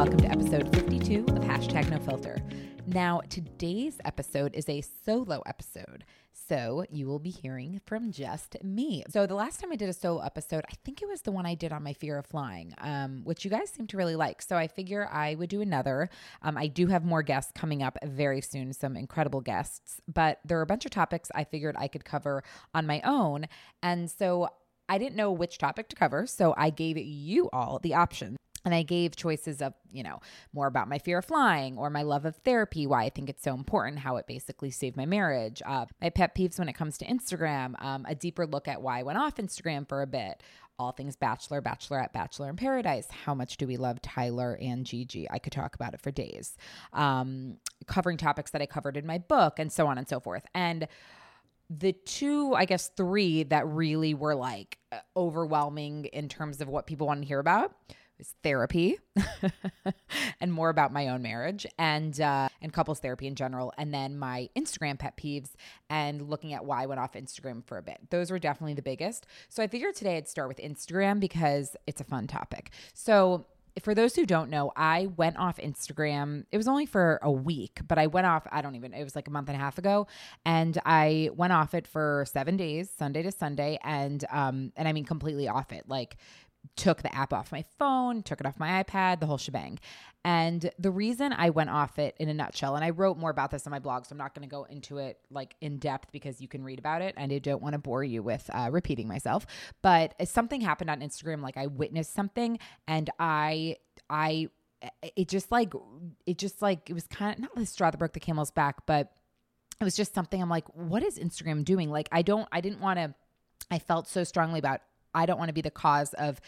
Welcome to episode 52 of Hashtag No Filter. Now, today's episode is a solo episode, so you will be hearing from just me. So, the last time I did a solo episode, I think it was the one I did on my fear of flying, um, which you guys seem to really like. So, I figure I would do another. Um, I do have more guests coming up very soon, some incredible guests, but there are a bunch of topics I figured I could cover on my own. And so, I didn't know which topic to cover, so I gave you all the options. And I gave choices of, you know, more about my fear of flying or my love of therapy, why I think it's so important, how it basically saved my marriage, uh, my pet peeves when it comes to Instagram, um, a deeper look at why I went off Instagram for a bit, all things Bachelor, Bachelorette, Bachelor in Paradise. How much do we love Tyler and Gigi? I could talk about it for days. Um, covering topics that I covered in my book and so on and so forth. And the two, I guess, three that really were like overwhelming in terms of what people want to hear about was therapy and more about my own marriage and uh, and couples therapy in general and then my instagram pet peeves and looking at why i went off instagram for a bit those were definitely the biggest so i figured today i'd start with instagram because it's a fun topic so for those who don't know, I went off Instagram. It was only for a week, but I went off, I don't even, it was like a month and a half ago. And I went off it for seven days, Sunday to Sunday. And, um, and I mean, completely off it. Like, took the app off my phone, took it off my iPad, the whole shebang. And the reason I went off it in a nutshell, and I wrote more about this on my blog, so I'm not going to go into it like in depth because you can read about it, and I don't want to bore you with uh, repeating myself. But something happened on Instagram, like I witnessed something, and I, I, it just like, it just like it was kind of not the straw that broke the camel's back, but it was just something. I'm like, what is Instagram doing? Like, I don't, I didn't want to. I felt so strongly about I don't want to be the cause of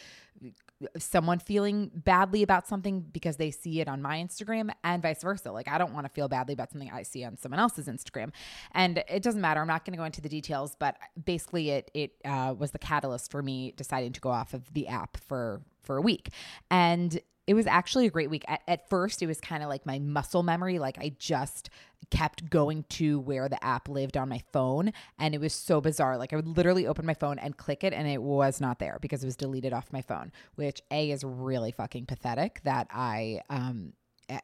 someone feeling badly about something because they see it on my Instagram and vice versa. Like I don't want to feel badly about something I see on someone else's Instagram. And it doesn't matter. I'm not going to go into the details, but basically it it uh, was the catalyst for me deciding to go off of the app for for a week. And it was actually a great week. At, at first, it was kind of like my muscle memory. Like I just kept going to where the app lived on my phone. And it was so bizarre. Like I would literally open my phone and click it, and it was not there because it was deleted off my phone, which A is really fucking pathetic that I, um,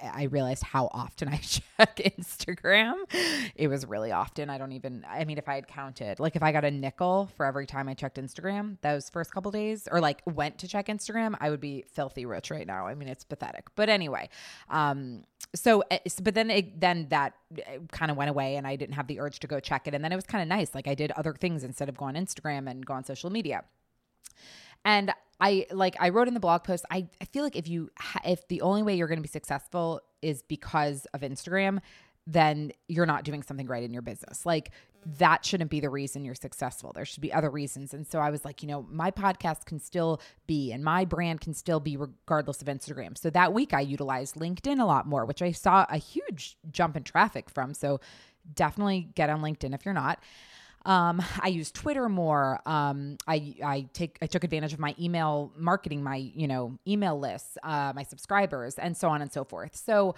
I realized how often I check Instagram. It was really often. I don't even, I mean, if I had counted, like if I got a nickel for every time I checked Instagram those first couple days or like went to check Instagram, I would be filthy rich right now. I mean, it's pathetic. But anyway, um, so, eh, but then it, then that eh, kind of went away and I didn't have the urge to go check it. And then it was kind of nice. Like I did other things instead of going on Instagram and go on social media. And I like I wrote in the blog post. I, I feel like if you ha- if the only way you're going to be successful is because of Instagram, then you're not doing something right in your business. Like that shouldn't be the reason you're successful. There should be other reasons. And so I was like, you know, my podcast can still be and my brand can still be regardless of Instagram. So that week I utilized LinkedIn a lot more, which I saw a huge jump in traffic from. So definitely get on LinkedIn if you're not. Um, I use Twitter more. Um, I I take I took advantage of my email marketing, my you know email lists, uh, my subscribers, and so on and so forth. So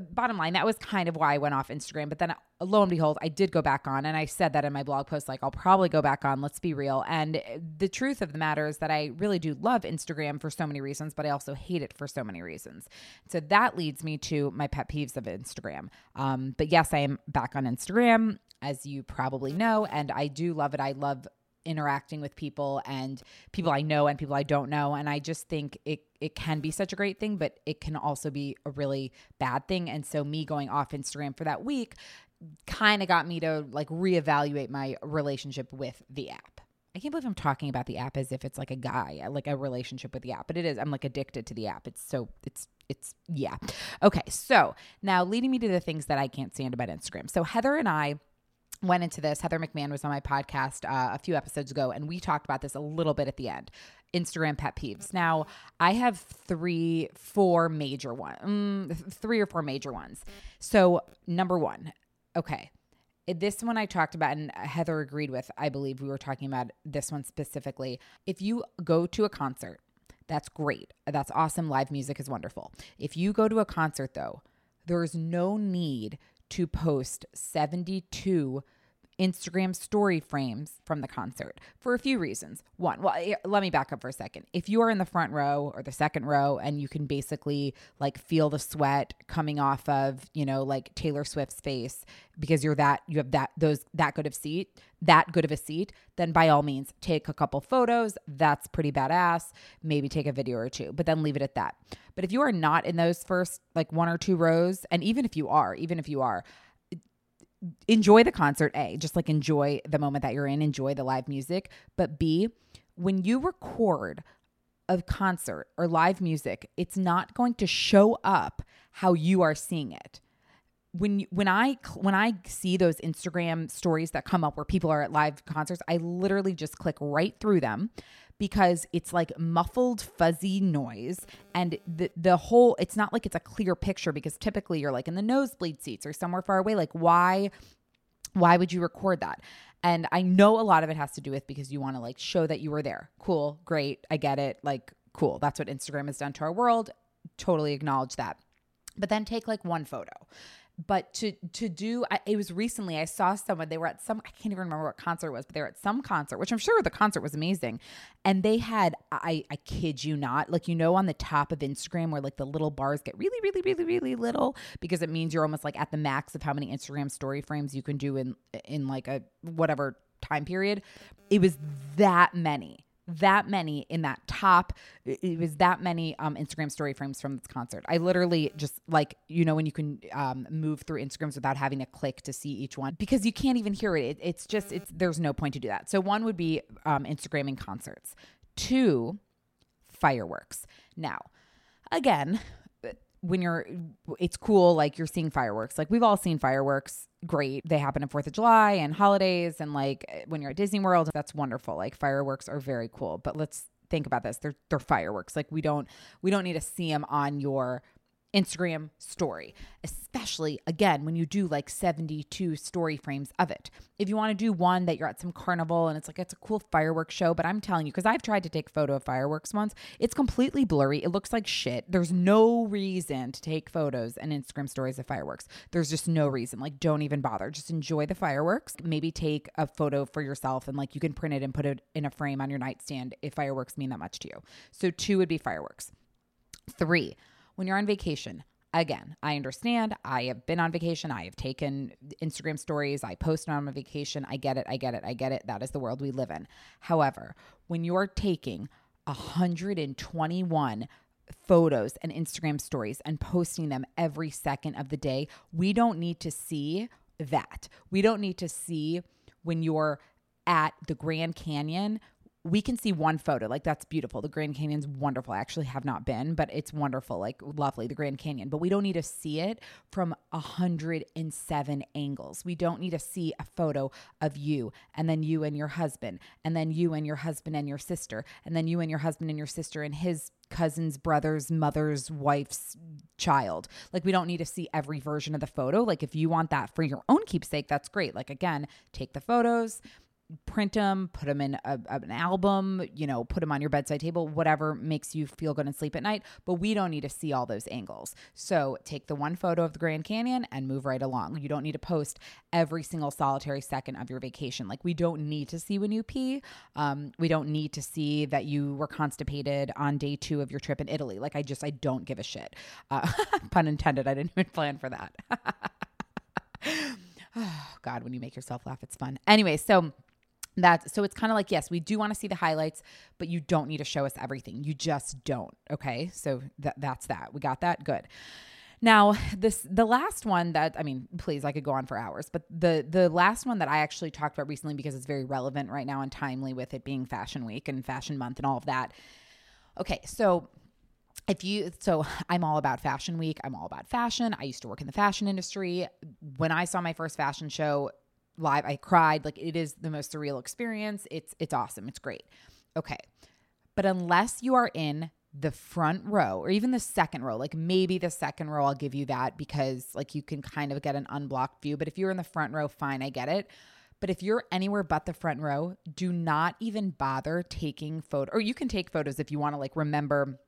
bottom line, that was kind of why I went off Instagram. But then uh, lo and behold, I did go back on. And I said that in my blog post, like, I'll probably go back on. Let's be real. And uh, the truth of the matter is that I really do love Instagram for so many reasons, but I also hate it for so many reasons. So that leads me to my pet peeves of Instagram. Um, but yes, I am back on Instagram, as you probably know. And I do love it. I love interacting with people and people I know and people I don't know. And I just think it it can be such a great thing, but it can also be a really bad thing. And so me going off Instagram for that week kind of got me to like reevaluate my relationship with the app. I can't believe I'm talking about the app as if it's like a guy, like a relationship with the app, but it is. I'm like addicted to the app. It's so it's it's yeah. Okay, so now leading me to the things that I can't stand about Instagram. So Heather and I went into this. Heather McMahon was on my podcast uh, a few episodes ago, and we talked about this a little bit at the end. Instagram pet peeves. Now, I have three, four major ones, mm, three or four major ones. So, number one, okay, this one I talked about, and Heather agreed with. I believe we were talking about this one specifically. If you go to a concert, that's great. That's awesome. Live music is wonderful. If you go to a concert, though, there's no need to post 72 Instagram story frames from the concert for a few reasons. One, well, eh, let me back up for a second. If you are in the front row or the second row and you can basically like feel the sweat coming off of, you know, like Taylor Swift's face because you're that, you have that, those, that good of seat, that good of a seat, then by all means take a couple photos. That's pretty badass. Maybe take a video or two, but then leave it at that. But if you are not in those first like one or two rows, and even if you are, even if you are, enjoy the concert a just like enjoy the moment that you're in enjoy the live music but b when you record a concert or live music it's not going to show up how you are seeing it. When when I when I see those Instagram stories that come up where people are at live concerts, I literally just click right through them because it's like muffled fuzzy noise. And the the whole it's not like it's a clear picture because typically you're like in the nosebleed seats or somewhere far away. Like why why would you record that? And i know a lot of it has to do with because you want to like show that you were there. Cool great i get it like cool that's what instagram has done to our world totally acknowledge that. But then take like one photo but to to do I, it was recently i saw someone they were at some i can't even remember what concert it was but they were at some concert which i'm sure the concert was amazing. And they had i i kid you not like you know on the top of instagram where like the little bars get really really really really little because it means you're almost like at the max of how many instagram story frames you can do in in like a whatever time period. It was that many that many in that top it was that many um, instagram story frames from this concert. I literally just like you know when you can um, move through instagrams without having to click to see each one because you can't even hear it. it it's just it's there's no point to do that. So one would be um, instagramming concerts. Two fireworks. Now again when you're it's cool like you're seeing fireworks. Like we've all seen fireworks. Great. They happen on fourth of july and holidays and like when you're at disney world that's wonderful. Like fireworks are very cool. But let's think about this. They're they're fireworks. Like we don't we don't need to see them on your Instagram story, especially again when you do like 72 story frames of it. If you want to do one that you're at some carnival and it's like it's a cool fireworks show, but I'm telling you, because I've tried to take photo of fireworks once, it's completely blurry. It looks like shit. There's no reason to take photos and Instagram stories of fireworks. There's just no reason. Like, don't even bother. Just enjoy the fireworks. Maybe take a photo for yourself and like you can print it and put it in a frame on your nightstand if fireworks mean that much to you. So, two would be fireworks. Three, when you're on vacation, again, I understand. I have been on vacation. I have taken Instagram stories. I post on my vacation. I get it. I get it. I get it. That is the world we live in. However, when you're taking 121 photos and Instagram stories and posting them every second of the day, we don't need to see that. We don't need to see when you're at the Grand Canyon we can see one photo. Like that's beautiful. The Grand Canyon's wonderful. I actually have not been, but it's wonderful. Like lovely, the Grand Canyon. But we don't need to see it from 107 angles. We don't need to see a photo of you and then you and your husband and then you and your husband and your sister and then you and your husband and your sister and his cousin's brother's mother's wife's child. Like we don't need to see every version of the photo. Like if you want that for your own keepsake, that's great. Like again, take the photos print them, put them in a, an album, you know, put them on your bedside table, whatever makes you feel good and sleep at night. But we don't need to see all those angles. So take the one photo of the Grand Canyon and move right along. You don't need to post every single solitary second of your vacation. Like, we don't need to see when you pee. Um, we don't need to see that you were constipated on day two of your trip in Italy. Like, I just, I don't give a shit. Uh, pun intended. I didn't even plan for that. oh, God, when you make yourself laugh, it's fun. Anyway, so that's so it's kind of like yes we do want to see the highlights but you don't need to show us everything. You just don't okay? So that that's that. We got that? Good. Now this the last one that i mean please i could go on for hours but the the last one that i actually talked about recently because it's very relevant right now and timely with it being fashion week and fashion month and all of that. Okay so if you so i'm all about fashion week. I'm all about fashion. I used to work in the fashion industry. When i saw my first fashion show live. I cried. Like it is the most surreal experience. It's it's awesome. It's great. Okay. But unless you are in the front row or even the second row like maybe the second row i'll give you that because like you can kind of get an unblocked view. But if you're in the front row fine i get it. But if you're anywhere but the front row do not even bother taking photo or you can take photos if you want to like remember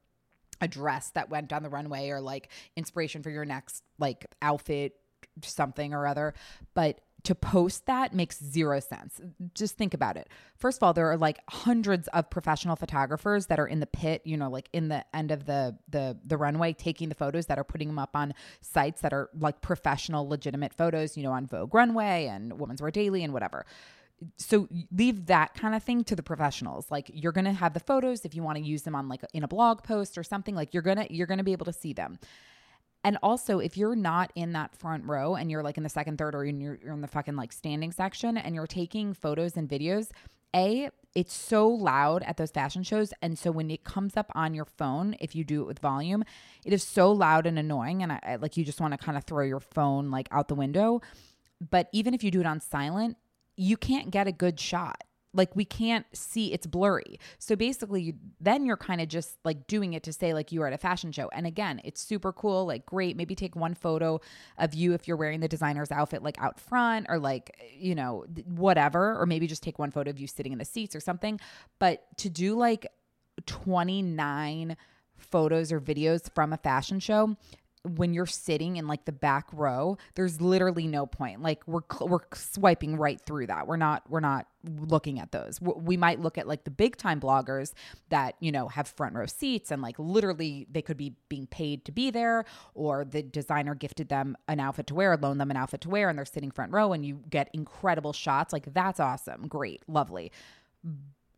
a dress that went down the runway or like inspiration for your next like outfit something or other. But to post that makes zero sense. Just think about it. First of all, there are like hundreds of professional photographers that are in the pit, you know, like in the end of the the the runway taking the photos that are putting them up on sites that are like professional legitimate photos, you know, on Vogue Runway and Women's Wear Daily and whatever so leave that kind of thing to the professionals like you're gonna have the photos if you want to use them on like in a blog post or something like you're gonna you're gonna be able to see them and also if you're not in that front row and you're like in the second third or in your, you're in the fucking like standing section and you're taking photos and videos a it's so loud at those fashion shows. And so when it comes up on your phone if you do it with volume it is so loud and annoying. And I, I like you just want to kind of throw your phone like out the window. But even if you do it on silent you can't get a good shot. Like we can't see it's blurry. So basically then you're kind of just like doing it to say like you are at a fashion show. And again, it's super cool, like great. Maybe take one photo of you if you're wearing the designer's outfit like out front or like, you know, whatever, or maybe just take one photo of you sitting in the seats or something. But to do like 29 photos or videos from a fashion show when you're sitting in like the back row there's literally no point. Like we're we're swiping right through that. We're not we're not looking at those. We might look at like the big time bloggers that you know have front row seats and like literally they could be being paid to be there or the designer gifted them an outfit to wear loaned them an outfit to wear and they're sitting front row and you get incredible shots. Like that's awesome. Great. Lovely.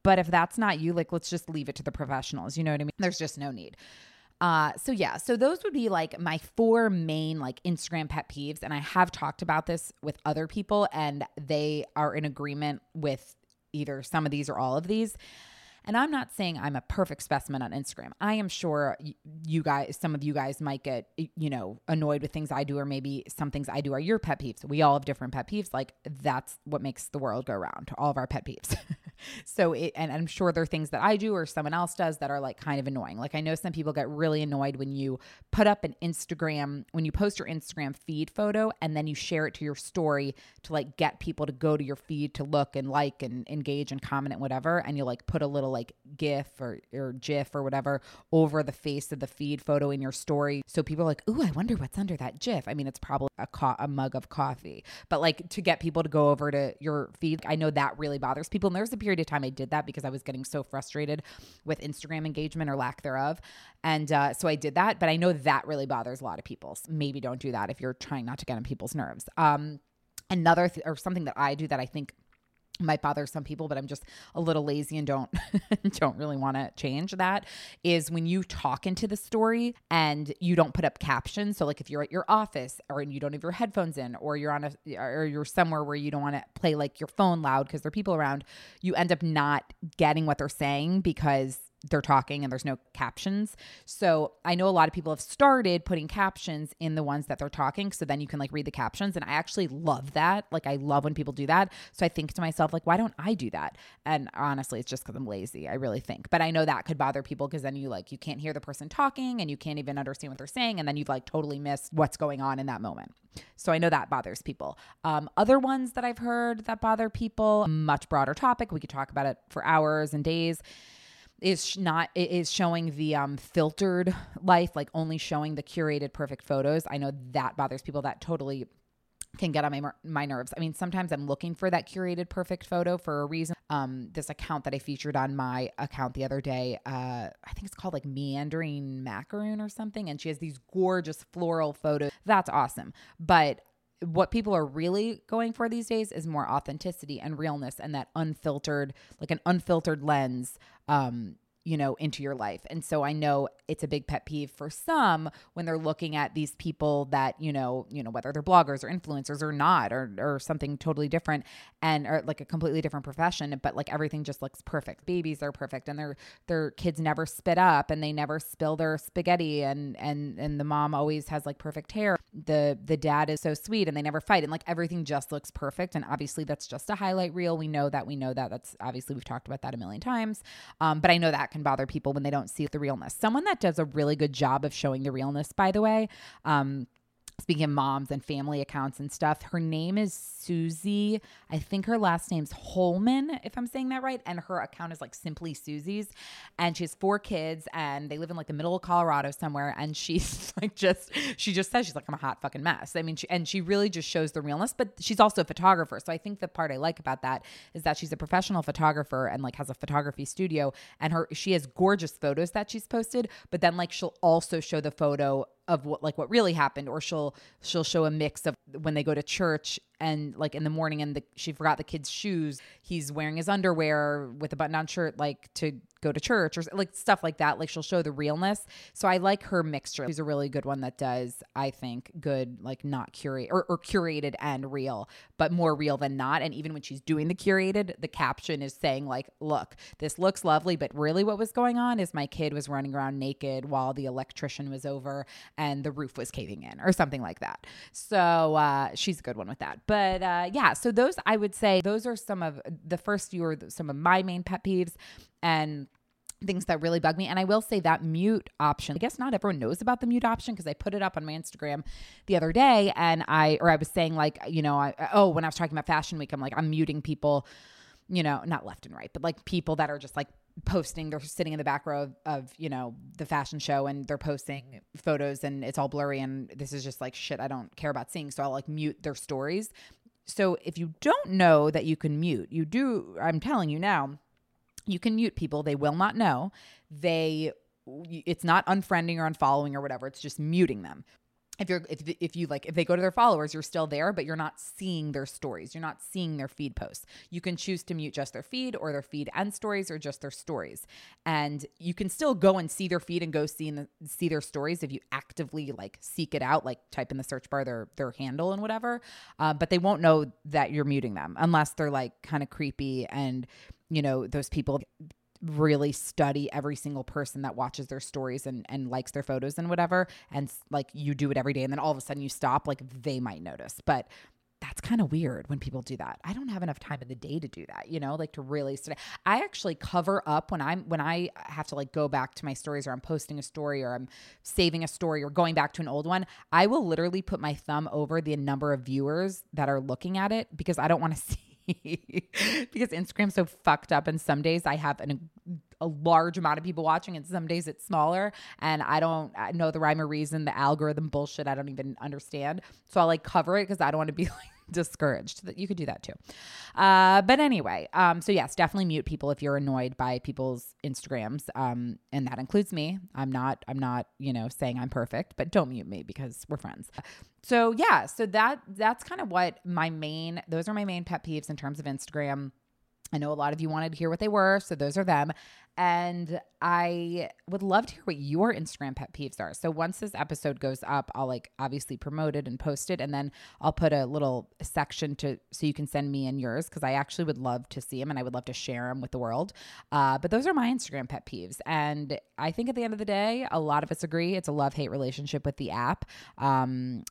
But if that's not you like let's just leave it to the professionals. You know what i mean? There's just no need uh, so yeah, so those would be like my four main like Instagram pet peeves, and I have talked about this with other people, and they are in agreement with either some of these or all of these. And I'm not saying I'm a perfect specimen on Instagram. I am sure you guys, some of you guys might get, you know, annoyed with things I do, or maybe some things I do are your pet peeves. We all have different pet peeves. Like that's what makes the world go round, all of our pet peeves. so, it, and I'm sure there are things that I do or someone else does that are like kind of annoying. Like I know some people get really annoyed when you put up an Instagram, when you post your Instagram feed photo and then you share it to your story to like get people to go to your feed to look and like and engage and comment and whatever. And you like put a little like GIF or, or GIF or whatever over the face of the feed photo in your story. So people are like, ooh, I wonder what's under that GIF. I mean, it's probably a, co- a mug of coffee, but like to get people to go over to your feed, I know that really bothers people. And there's a period of time I did that because I was getting so frustrated with Instagram engagement or lack thereof. And uh, so I did that, but I know that really bothers a lot of people. So maybe don't do that if you're trying not to get on people's nerves. Um, another th- or something that I do that I think might bother some people but i'm just a little lazy and don't don't really want to change that is when you talk into the story and you don't put up captions. So like if you're at your office or you don't have your headphones in or you're on a or you're somewhere where you don't want to play like your phone loud because there are people around you end up not getting what they're saying because they're talking and there's no captions. So I know a lot of people have started putting captions in the ones that they're talking. So then you can like read the captions. And I actually love that. Like I love when people do that. So I think to myself, like, why don't I do that? And honestly, it's just because I'm lazy. I really think. But I know that could bother people because then you like you can't hear the person talking and you can't even understand what they're saying. And then you've like totally missed what's going on in that moment. So I know that bothers people. Um, other ones that I've heard that bother people, much broader topic. We could talk about it for hours and days is not is showing the um filtered life like only showing the curated perfect photos i know that bothers people that totally can get on my my nerves. I mean, sometimes I'm looking for that curated perfect photo for a reason. Um, this account that I featured on my account the other day, uh, I think it's called like Meandering Macaroon or something, and she has these gorgeous floral photos. That's awesome, but what people are really going for these days is more authenticity and realness and that unfiltered like an unfiltered lens um you know, into your life. And so I know it's a big pet peeve for some when they're looking at these people that, you know, you know, whether they're bloggers or influencers or not, or or something totally different and or like a completely different profession, but like everything just looks perfect. Babies are perfect and their their kids never spit up and they never spill their spaghetti and and and the mom always has like perfect hair. The the dad is so sweet and they never fight and like everything just looks perfect. And obviously that's just a highlight reel. We know that. We know that. That's obviously we've talked about that a million times. Um, but I know that can bother people when they don't see the realness. Someone that does a really good job of showing the realness, by the way, um, speaking of moms and family accounts and stuff, her name is Susie. I think her last name's Holman, if I'm saying that right. And her account is like Simply Susie's. And she has four kids and they live in like the middle of Colorado somewhere. And she's like just, she just says she's like, I'm a hot fucking mess. I mean, she, and she really just shows the realness, but she's also a photographer. So I think the part I like about that is that she's a professional photographer and like has a photography studio. And her, she has gorgeous photos that she's posted, but then like she'll also show the photo of what like what really happened or she'll she'll show a mix of when they go to church and like in the morning and the, she forgot the kid's shoes he's wearing his underwear with a button down shirt like to go to church or like stuff like that like she'll show the realness. So i like her mixture. She's a really good one that does i think good like not curate or, or curated and real but more real than not. And even when she's doing the curated the caption is saying like look this looks lovely but really what was going on is my kid was running around naked while the electrician was over and the roof was caving in or something like that. So uh, she's a good one with that. But uh, yeah, so those I would say those are some of the first few are some of my main pet peeves. And things that really bug me. And I will say that mute option, I guess not everyone knows about the mute option because I put it up on my Instagram the other day and I, or I was saying like, you know, I, oh, when I was talking about fashion week, I'm like, I'm muting people, you know, not left and right, but like people that are just like posting they're sitting in the back row of, of, you know the fashion show and they're posting photos and it's all blurry and this is just like shit i don't care about seeing so i'll like mute their stories so if you don't know that you can mute you do i'm telling you now you can mute people. They will not know. They it's not unfriending or unfollowing or whatever. It's just muting them. If you're if, if you like if they go to their followers you're still there but you're not seeing their stories. You're not seeing their feed posts. You can choose to mute just their feed or their feed and stories or just their stories. And you can still go and see their feed and go see the, see their stories if you actively like seek it out like type in the search bar their their handle and whatever. Uh, but they won't know that you're muting them unless they're like kind of creepy and you know those people really study every single person that watches their stories and, and likes their photos and whatever. And like you do it every day and then all of a sudden you stop, like they might notice. But that's kind of weird when people do that. I don't have enough time in the day to do that, you know, like to really study. I actually cover up when I'm when I have to like go back to my stories or I'm posting a story or I'm saving a story or going back to an old one. I will literally put my thumb over the number of viewers that are looking at it because I don't want to see because Instagram's so fucked up. And some days I have an, a large amount of people watching, and some days it's smaller. And I don't know the rhyme or reason, the algorithm bullshit. I don't even understand. So I'll like cover it because I don't want to be like discouraged. That you could do that too. Uh, but anyway, um, so yes, definitely mute people if you're annoyed by people's Instagrams, um, and that includes me. I'm not. I'm not. You know, saying I'm perfect, but don't mute me because we're friends. So yeah, so that that's kind of what my main. Those are my main pet peeves in terms of Instagram I know a lot of you wanted to hear what they were, so those are them. And I would love to hear what your Instagram pet peeves are. So once this episode goes up, I'll like obviously promote it and post it, and then I'll put a little section to so you can send me in yours because I actually would love to see them and I would love to share them with the world. Uh, but those are my Instagram pet peeves, and I think at the end of the day, a lot of us agree it's a love hate relationship with the app. Um,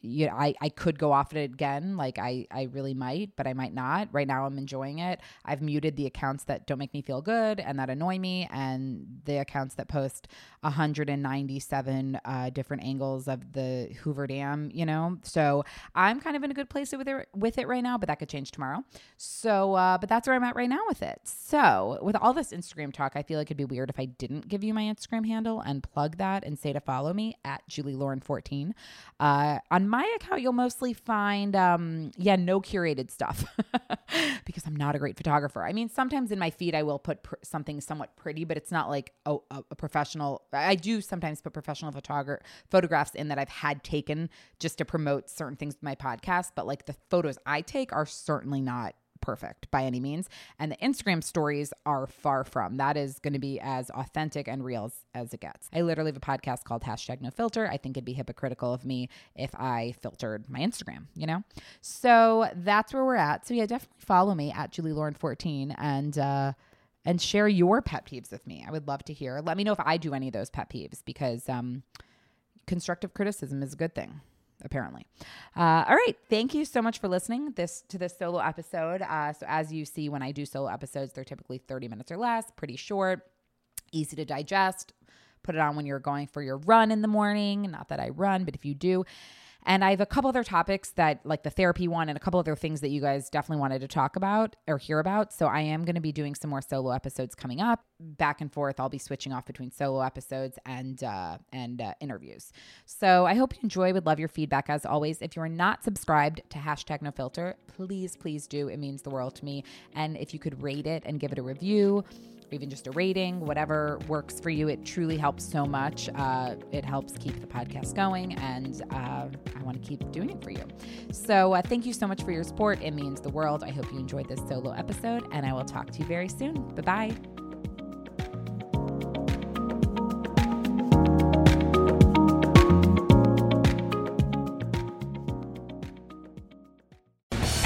you know, I, I could go off it again. Like I, I really might, but I might not. Right now I'm enjoying it. I've muted the accounts that don't make me feel good and that annoy me and the accounts that post 197 uh, different angles of the Hoover Dam, you know? So I'm kind of in a good place with it, with it right now, but that could change tomorrow. So, uh, but that's where I'm at right now with it. So with all this Instagram talk, I feel like it'd be weird if I didn't give you my Instagram handle and plug that and say to follow me at Julie Lauren 14. Uh, on my account, you'll mostly find, um, yeah, no curated stuff because I'm not a great photographer. I mean, sometimes in my feed, I will put pr- something somewhat pretty, but it's not like a, a professional. I do sometimes put professional photographer photographs in that I've had taken just to promote certain things with my podcast. But like the photos I take are certainly not perfect by any means. And the Instagram stories are far from. That is going to be as authentic and real as, it gets. I literally have a podcast called hashtag no filter. I think it'd be hypocritical of me if I filtered my Instagram, you know? So that's where we're at. So yeah, definitely follow me at Julie Lauren 14 and uh and share your pet peeves with me. I would love to hear. Let me know if I do any of those pet peeves because um constructive criticism is a good thing apparently. Uh, all right, thank you so much for listening this to this solo episode. Uh, so as you see, when I do solo episodes, they're typically thirty minutes or less, pretty short, easy to digest. Put it on when you're going for your run in the morning. Not that I run, but if you do. And I have a couple other topics that, like the therapy one, and a couple other things that you guys definitely wanted to talk about or hear about. So I am going to be doing some more solo episodes coming up, back and forth. I'll be switching off between solo episodes and uh, and uh, interviews. So I hope you enjoy. Would love your feedback as always. If you are not subscribed to hashtag No Filter, please please do. It means the world to me. And if you could rate it and give it a review even just a rating, whatever works for you. It truly helps so much. Uh, it helps keep the podcast going, and uh, I want to keep doing it for you. So, uh, thank you so much for your support. It means the world. I hope you enjoyed this solo episode, and I will talk to you very soon. Bye bye.